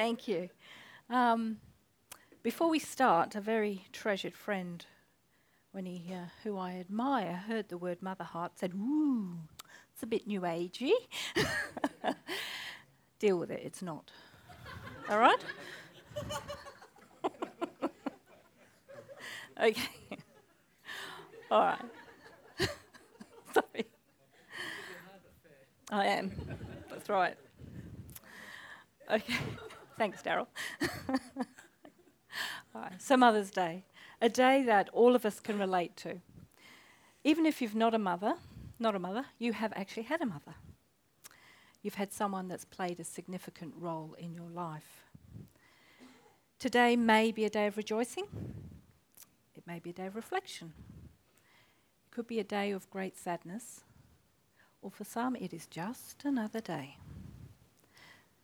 Thank you. Um, before we start, a very treasured friend, when he, uh, who I admire, heard the word mother heart, said, "Ooh, it's a bit new agey." Deal with it. It's not. All right. okay. All right. Sorry. I am. That's right. Okay. Thanks, Daryl. right. So, Mother's Day, a day that all of us can relate to. Even if you've not a mother, not a mother, you have actually had a mother. You've had someone that's played a significant role in your life. Today may be a day of rejoicing. It may be a day of reflection. It could be a day of great sadness. Or for some, it is just another day.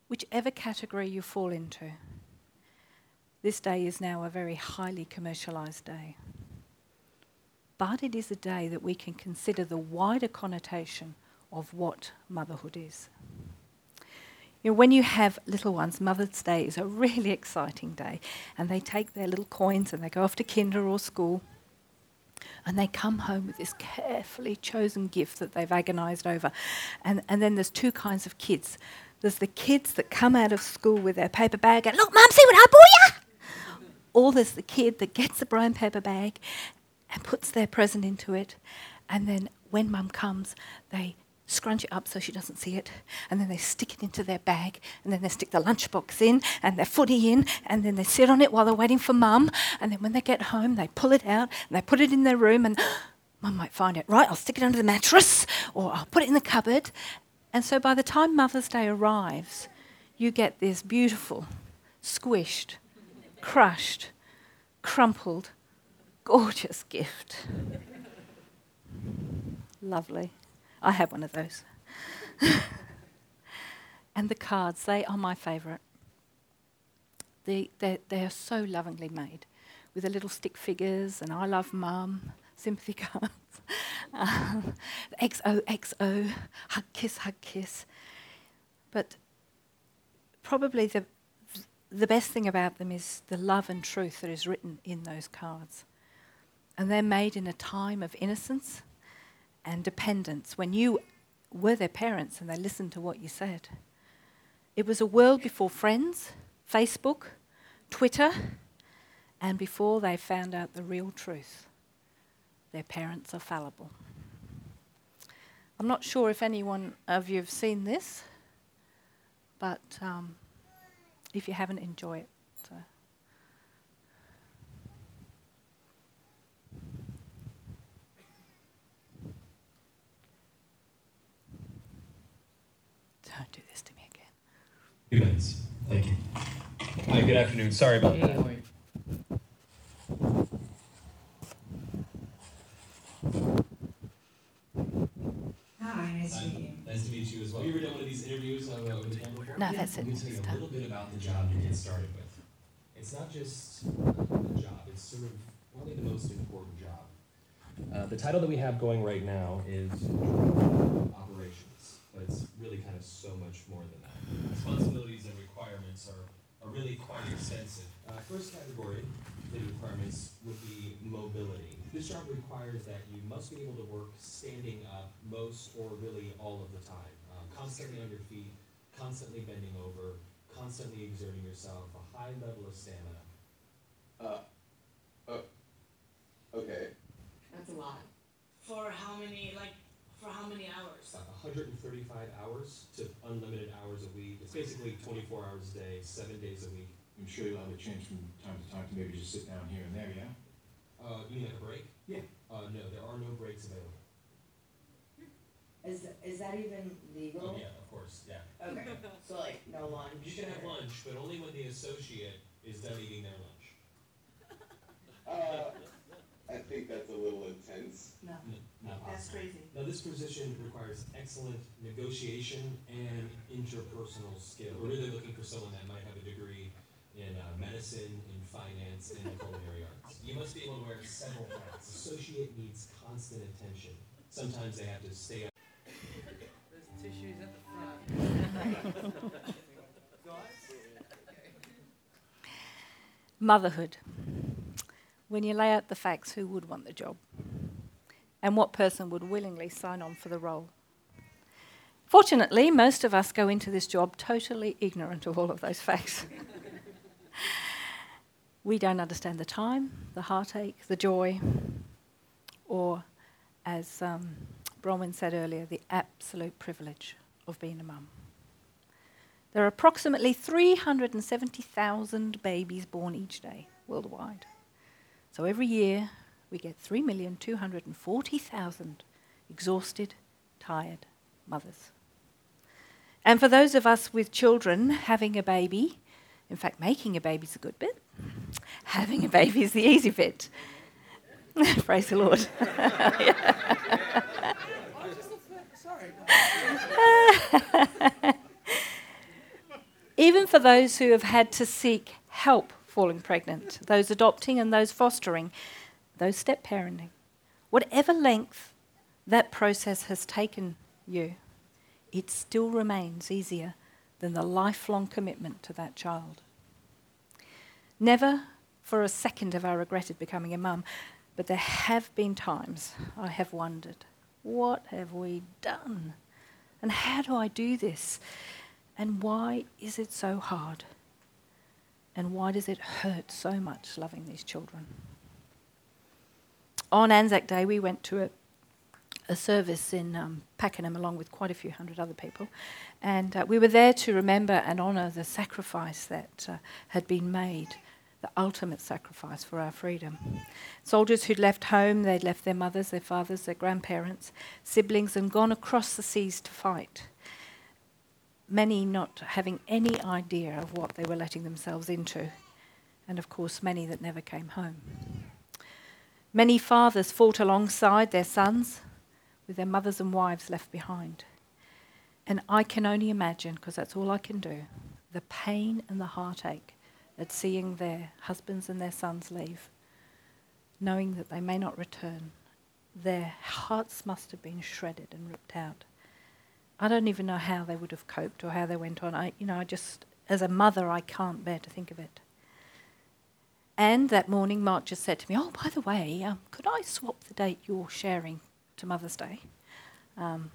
Whichever category you fall into, this day is now a very highly commercialised day. But it is a day that we can consider the wider connotation of what motherhood is. You know, when you have little ones, Mother's Day is a really exciting day, and they take their little coins and they go off to kinder or school, and they come home with this carefully chosen gift that they've agonised over. And, and then there's two kinds of kids. There's the kids that come out of school with their paper bag and, look, Mum, see what I bought you! Or there's the kid that gets the brown paper bag and puts their present into it. And then when Mum comes, they scrunch it up so she doesn't see it, and then they stick it into their bag, and then they stick the lunchbox in and their footy in, and then they sit on it while they're waiting for mum, and then when they get home, they pull it out and they put it in their room, and mum might find it. Right, I'll stick it under the mattress, or I'll put it in the cupboard. And so by the time Mother's Day arrives, you get this beautiful, squished, crushed, crumpled, gorgeous gift. Lovely. I have one of those. and the cards, they are my favourite. They, they, they are so lovingly made with the little stick figures and I love mum, sympathy cards, um, XOXO, hug kiss, hug kiss. But probably the, the best thing about them is the love and truth that is written in those cards. And they're made in a time of innocence and dependence when you were their parents and they listened to what you said. It was a world before friends, Facebook, Twitter, and before they found out the real truth. Their parents are fallible. I'm not sure if anyone of you have seen this, but um, if you haven't, enjoy it. Don't do this to me again. Two minutes. Thank you. Hi, good afternoon. Sorry about that. Hi, nice to meet you. Nice to meet you as well. Have you ever done one of these interviews uh, the before? No, that's it. Let me tell you a little bit about the job to get started with. It's not just a job, it's sort of probably the most important job. Uh, the title that we have going right now is Operations, but it's really kind of so much more than that. Responsibilities and requirements are, are really quite extensive. Uh, first category, the requirements would be mobility. This job requires that you must be able to work standing up most or really all of the time, um, constantly on your feet, constantly bending over, constantly exerting yourself, a high level of stamina. Uh, uh, okay. That's a lot. For how many, like, for how many hours? Uh, 135 hours to unlimited hours a week. It's basically 24 hours a day, seven days a week. I'm sure you'll have a change from time to time to maybe just sit down here and there, yeah? Uh, you mean like a break? Yeah. Uh, no, there are no breaks available. Is, is that even legal? Oh, yeah, of course, yeah. Okay, so like, no lunch? You can have or- lunch, but only when the associate is done eating their lunch. Uh, I think that's a little intense. No, N- Not that's possible. crazy. Now, this position requires excellent negotiation and interpersonal skill. We're really looking for someone that might have a degree in uh, medicine, in finance, and in culinary arts. You must be able to wear several hats. Associate needs constant attention. Sometimes they have to stay up. There's tissues at the front. Motherhood. When you lay out the facts, who would want the job? And what person would willingly sign on for the role? Fortunately, most of us go into this job totally ignorant of all of those facts. we don't understand the time, the heartache, the joy, or, as um, Bronwyn said earlier, the absolute privilege of being a mum. There are approximately 370,000 babies born each day worldwide. So every year we get 3,240,000 exhausted, tired mothers. And for those of us with children, having a baby, in fact, making a baby is a good bit, having a baby is the easy bit. Praise the Lord. Even for those who have had to seek help falling pregnant, those adopting and those fostering, those step parenting, whatever length that process has taken you, it still remains easier than the lifelong commitment to that child. Never for a second have I regretted becoming a mum, but there have been times I have wondered, what have we done? And how do I do this? And why is it so hard? And why does it hurt so much loving these children? On Anzac Day, we went to a, a service in um, Pakenham along with quite a few hundred other people. And uh, we were there to remember and honour the sacrifice that uh, had been made, the ultimate sacrifice for our freedom. Soldiers who'd left home, they'd left their mothers, their fathers, their grandparents, siblings, and gone across the seas to fight many not having any idea of what they were letting themselves into, and of course, many that never came home. Many fathers fought alongside their sons with their mothers and wives left behind. And I can only imagine, because that's all I can do, the pain and the heartache at seeing their husbands and their sons leave, knowing that they may not return. Their hearts must have been shredded and ripped out. I don't even know how they would have coped or how they went on. I, you know, I just, as a mother, I can't bear to think of it. And that morning, Mark just said to me, "Oh, by the way, um, could I swap the date you're sharing to Mother's Day?" Um,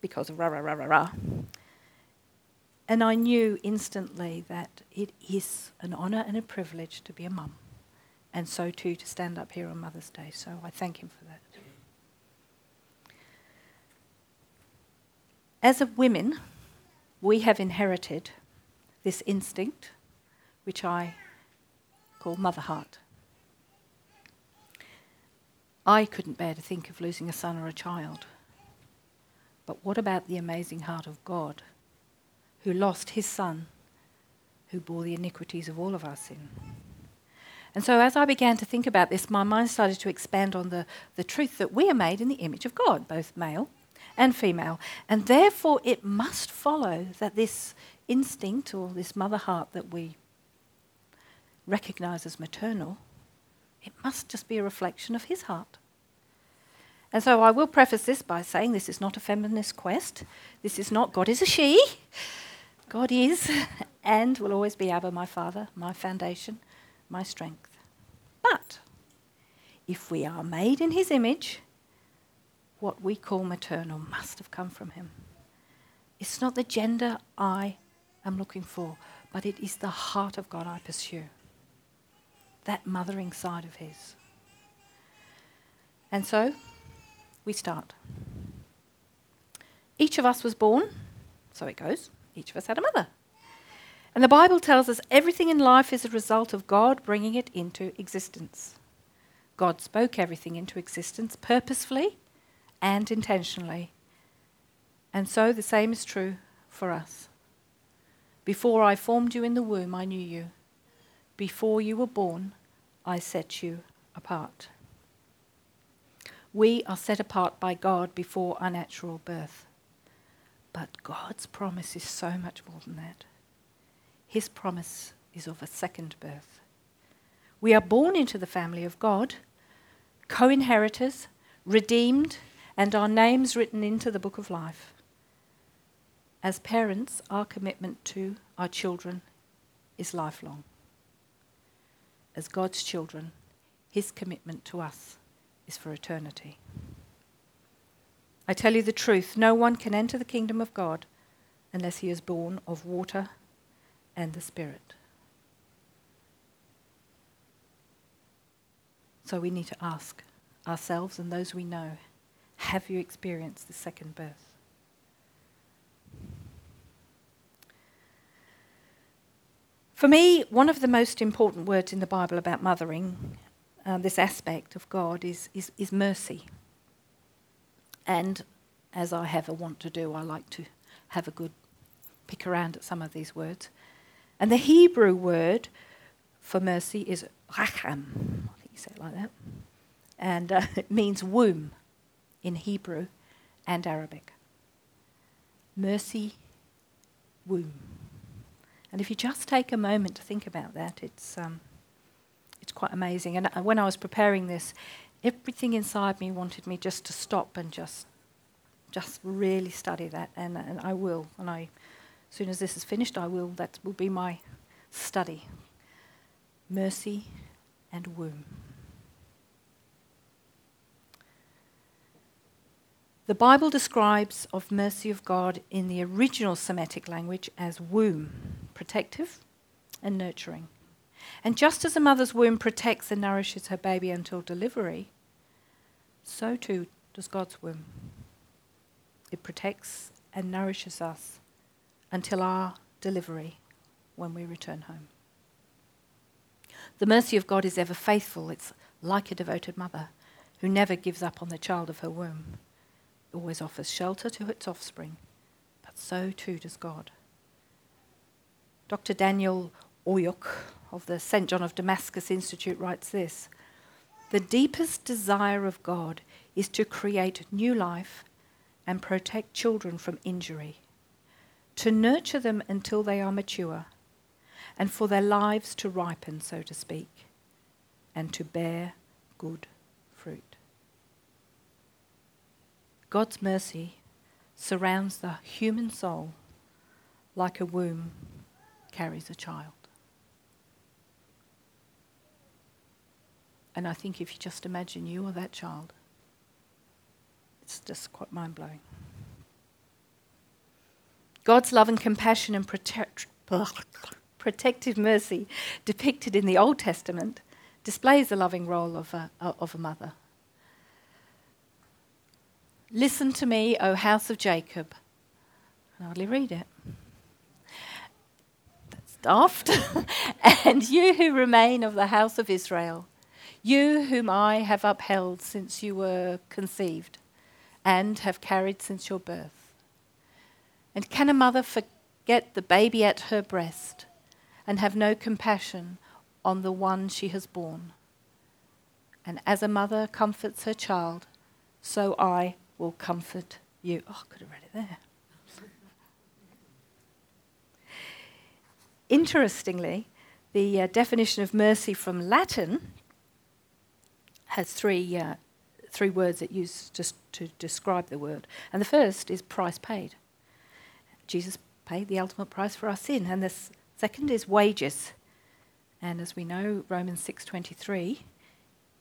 because of rah rah rah rah rah. And I knew instantly that it is an honour and a privilege to be a mum, and so too to stand up here on Mother's Day. So I thank him for that. As a women, we have inherited this instinct, which I call mother heart. I couldn't bear to think of losing a son or a child. But what about the amazing heart of God, who lost his son, who bore the iniquities of all of our sin? And so, as I began to think about this, my mind started to expand on the, the truth that we are made in the image of God, both male and female. And therefore, it must follow that this instinct or this mother heart that we recognize as maternal, it must just be a reflection of his heart. And so I will preface this by saying this is not a feminist quest. This is not God is a she. God is and will always be Abba, my Father, my foundation, my strength. But if we are made in his image, what we call maternal must have come from him. It's not the gender I am looking for, but it is the heart of God I pursue. That mothering side of his. And so, we start. Each of us was born, so it goes, each of us had a mother. And the Bible tells us everything in life is a result of God bringing it into existence. God spoke everything into existence purposefully and intentionally. And so the same is true for us. Before I formed you in the womb, I knew you. Before you were born, I set you apart. We are set apart by God before our natural birth. But God's promise is so much more than that. His promise is of a second birth. We are born into the family of God, co inheritors, redeemed, and our names written into the book of life. As parents, our commitment to our children is lifelong. As God's children, his commitment to us is for eternity. I tell you the truth no one can enter the kingdom of God unless he is born of water and the Spirit. So we need to ask ourselves and those we know have you experienced the second birth? For me, one of the most important words in the Bible about mothering, um, this aspect of God, is, is, is mercy. And as I have a want to do, I like to have a good pick around at some of these words. And the Hebrew word for mercy is racham. I think you say it like that. And uh, it means womb in Hebrew and Arabic. Mercy, womb. And if you just take a moment to think about that, it's, um, it's quite amazing. And uh, when I was preparing this, everything inside me wanted me just to stop and just, just really study that. And, and I will. And I, as soon as this is finished, I will. That will be my study. Mercy and womb. The Bible describes of mercy of God in the original Semitic language as womb, protective and nurturing. And just as a mother's womb protects and nourishes her baby until delivery, so too does God's womb. It protects and nourishes us until our delivery when we return home. The mercy of God is ever faithful. It's like a devoted mother who never gives up on the child of her womb always offers shelter to its offspring, but so too does God. Dr. Daniel Oyuk of the St. John of Damascus Institute writes this The deepest desire of God is to create new life and protect children from injury, to nurture them until they are mature, and for their lives to ripen, so to speak, and to bear good fruit. God's mercy surrounds the human soul like a womb carries a child. And I think if you just imagine you are that child, it's just quite mind blowing. God's love and compassion and protect, protective mercy depicted in the Old Testament displays the loving role of a, of a mother Listen to me, O house of Jacob. I hardly read it. That's daft. and you who remain of the house of Israel, you whom I have upheld since you were conceived and have carried since your birth. And can a mother forget the baby at her breast and have no compassion on the one she has borne? And as a mother comforts her child, so I will comfort you. Oh, I could have read it there. Interestingly, the uh, definition of mercy from Latin has three, uh, three words it uses just to describe the word. And the first is price paid. Jesus paid the ultimate price for our sin. And the second is wages. And as we know, Romans 6:23,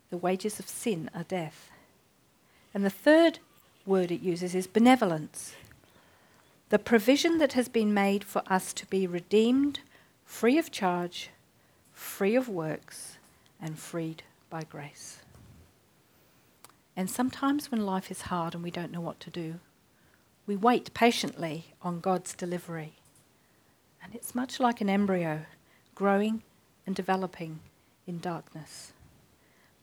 the wages of sin are death. And the third word it uses is benevolence. The provision that has been made for us to be redeemed, free of charge, free of works, and freed by grace. And sometimes when life is hard and we don't know what to do, we wait patiently on God's delivery. And it's much like an embryo growing and developing in darkness.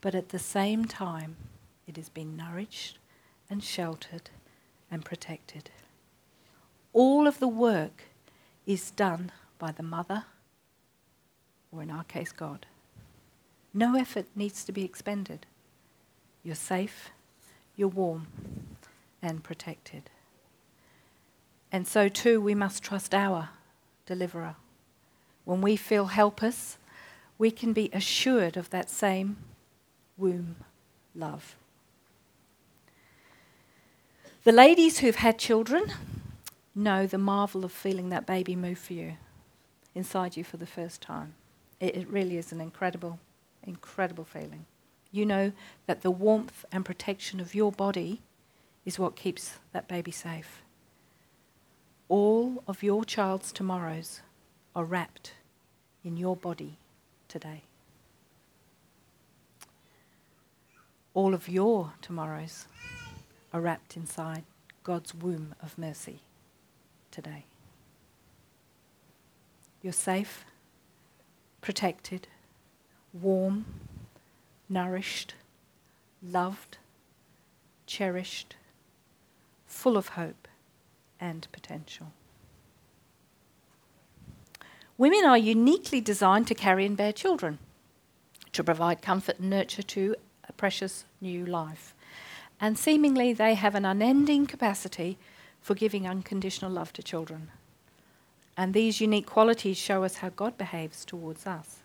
But at the same time, it has been nourished and sheltered and protected. All of the work is done by the mother, or in our case, God. No effort needs to be expended. You're safe, you're warm, and protected. And so, too, we must trust our deliverer. When we feel helpless, we can be assured of that same womb love. The ladies who've had children know the marvel of feeling that baby move for you inside you for the first time. It, it really is an incredible incredible feeling. You know that the warmth and protection of your body is what keeps that baby safe. All of your child's tomorrows are wrapped in your body today. All of your tomorrows are wrapped inside God's womb of mercy today. You're safe, protected, warm, nourished, loved, cherished, full of hope and potential. Women are uniquely designed to carry and bear children, to provide comfort and nurture to a precious new life. And seemingly, they have an unending capacity for giving unconditional love to children. And these unique qualities show us how God behaves towards us,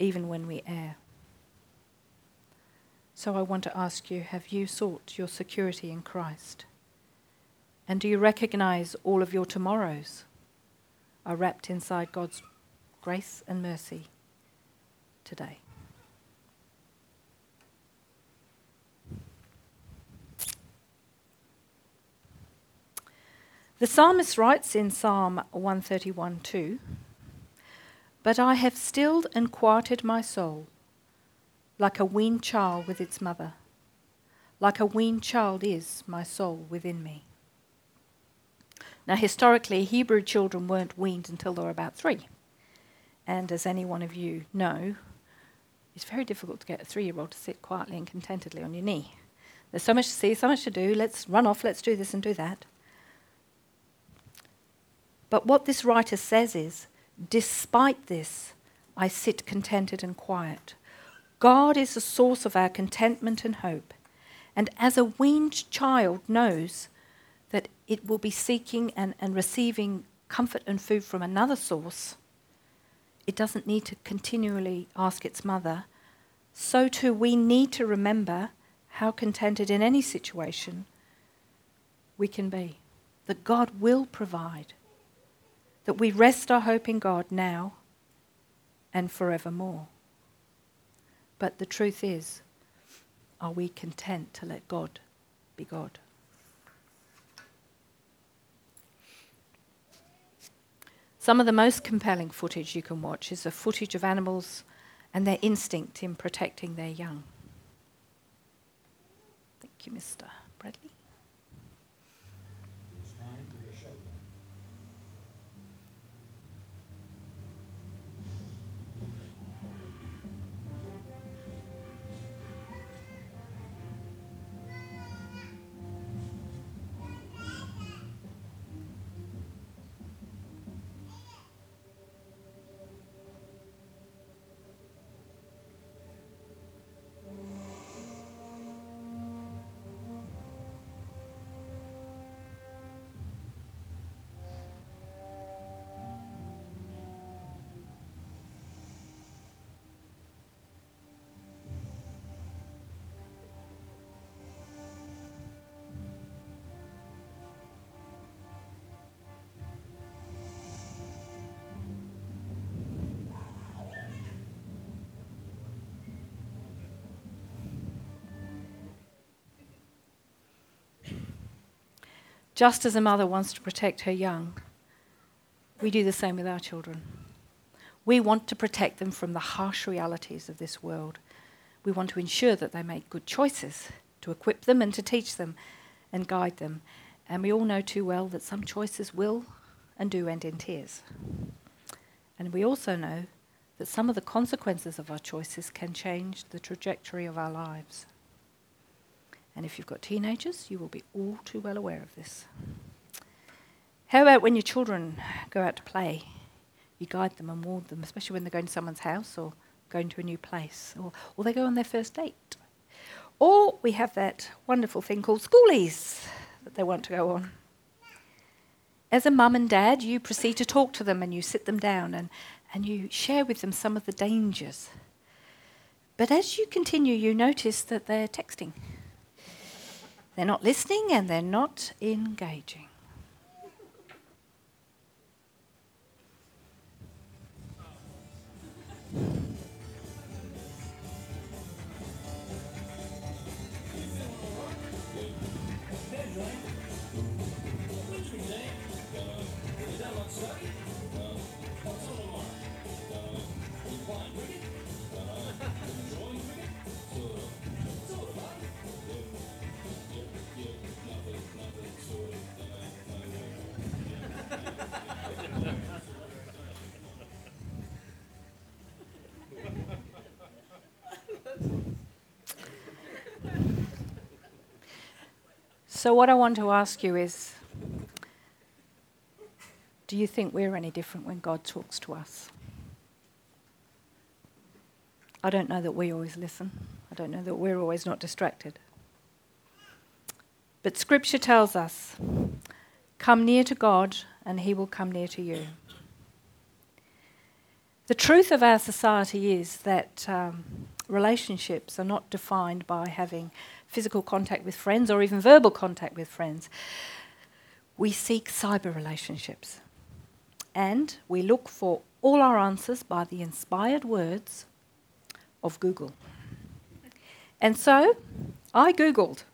even when we err. So I want to ask you have you sought your security in Christ? And do you recognize all of your tomorrows are wrapped inside God's grace and mercy today? The psalmist writes in Psalm 131 2 But I have stilled and quieted my soul like a weaned child with its mother. Like a weaned child is my soul within me. Now, historically, Hebrew children weren't weaned until they were about three. And as any one of you know, it's very difficult to get a three year old to sit quietly and contentedly on your knee. There's so much to see, so much to do. Let's run off, let's do this and do that. But what this writer says is, despite this, I sit contented and quiet. God is the source of our contentment and hope. And as a weaned child knows that it will be seeking and, and receiving comfort and food from another source, it doesn't need to continually ask its mother. So too, we need to remember how contented in any situation we can be. That God will provide that we rest our hope in God now and forevermore. But the truth is, are we content to let God be God? Some of the most compelling footage you can watch is the footage of animals and their instinct in protecting their young. Thank you, Mr. Bradley. Just as a mother wants to protect her young, we do the same with our children. We want to protect them from the harsh realities of this world. We want to ensure that they make good choices, to equip them and to teach them and guide them. And we all know too well that some choices will and do end in tears. And we also know that some of the consequences of our choices can change the trajectory of our lives. And if you've got teenagers, you will be all too well aware of this. How about when your children go out to play? You guide them and warn them, especially when they're going to someone's house or going to a new place, or, or they go on their first date. Or we have that wonderful thing called schoolies that they want to go on. As a mum and dad, you proceed to talk to them and you sit them down and, and you share with them some of the dangers. But as you continue, you notice that they're texting they're not listening and they're not engaging. So, what I want to ask you is do you think we're any different when God talks to us? I don't know that we always listen. I don't know that we're always not distracted. But Scripture tells us come near to God, and He will come near to you. The truth of our society is that um, relationships are not defined by having physical contact with friends or even verbal contact with friends. We seek cyber relationships. And we look for all our answers by the inspired words of Google. And so I Googled,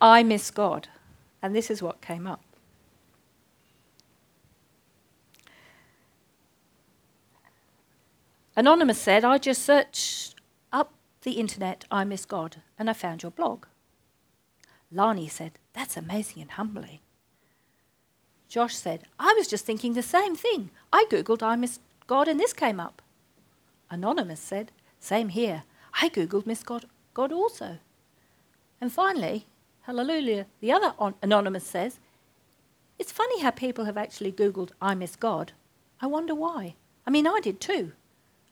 I miss God. And this is what came up. Anonymous said, I just searched the internet, I miss God, and I found your blog. Lani said, That's amazing and humbling. Josh said, I was just thinking the same thing. I Googled, I miss God, and this came up. Anonymous said, Same here. I Googled, miss God, God also. And finally, hallelujah, the other on- Anonymous says, It's funny how people have actually Googled, I miss God. I wonder why. I mean, I did too.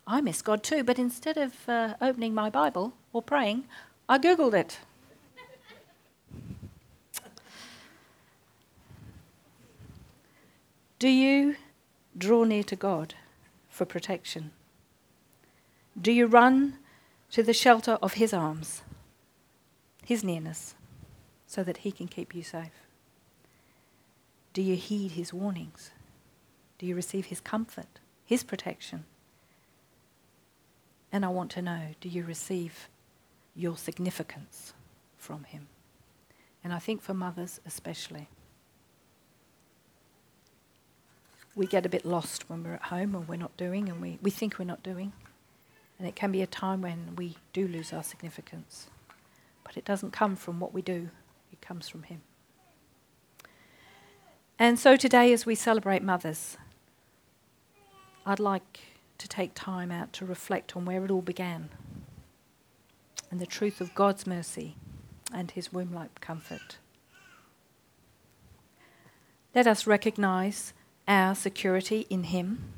I miss God too, but instead of uh, opening my Bible or praying, I Googled it. Do you draw near to God for protection? Do you run to the shelter of His arms, His nearness, so that He can keep you safe? Do you heed His warnings? Do you receive His comfort, His protection? And I want to know do you receive your significance from Him? And I think for mothers especially. We get a bit lost when we're at home and we're not doing, and we, we think we're not doing. And it can be a time when we do lose our significance. But it doesn't come from what we do, it comes from Him. And so today, as we celebrate mothers, I'd like to take time out to reflect on where it all began and the truth of God's mercy and His womb like comfort. Let us recognize our security in Him,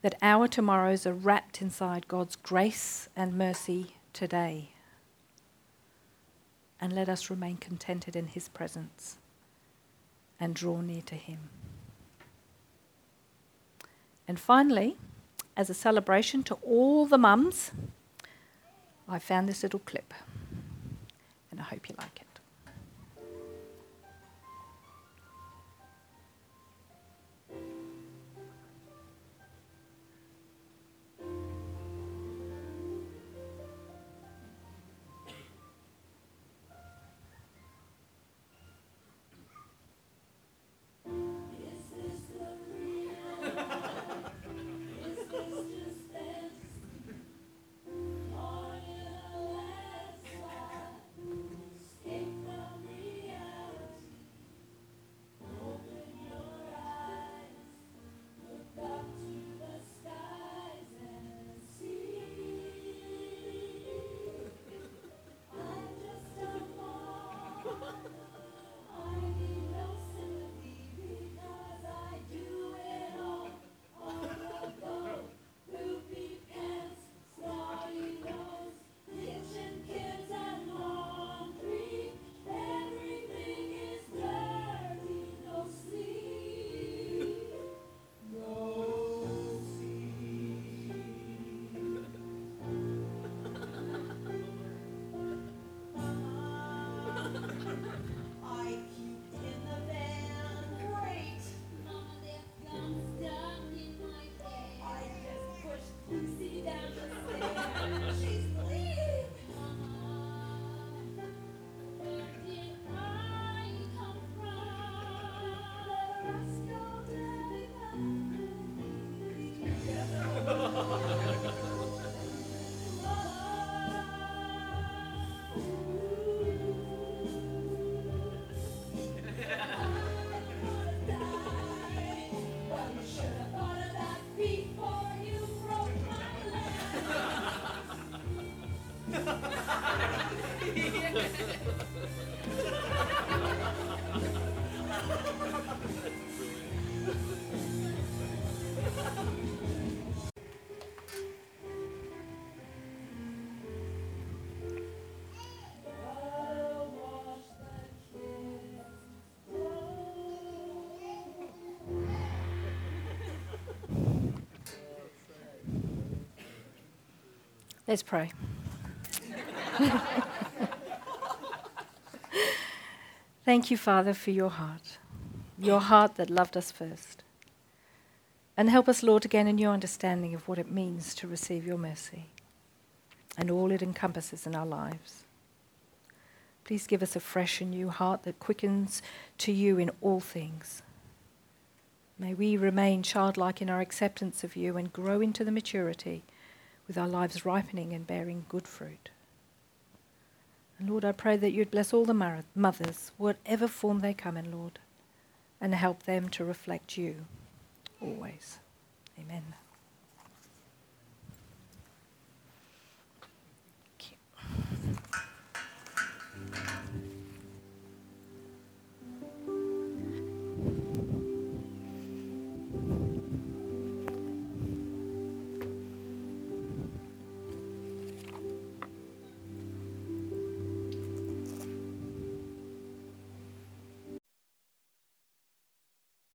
that our tomorrows are wrapped inside God's grace and mercy today. And let us remain contented in His presence and draw near to Him. And finally, as a celebration to all the mums, I found this little clip. And I hope you like it. Let's pray. Thank you, Father, for your heart, your heart that loved us first. And help us, Lord, again in your understanding of what it means to receive your mercy and all it encompasses in our lives. Please give us a fresh and new heart that quickens to you in all things. May we remain childlike in our acceptance of you and grow into the maturity with our lives ripening and bearing good fruit. And Lord, I pray that you'd bless all the mothers, whatever form they come in, Lord, and help them to reflect you always. Amen.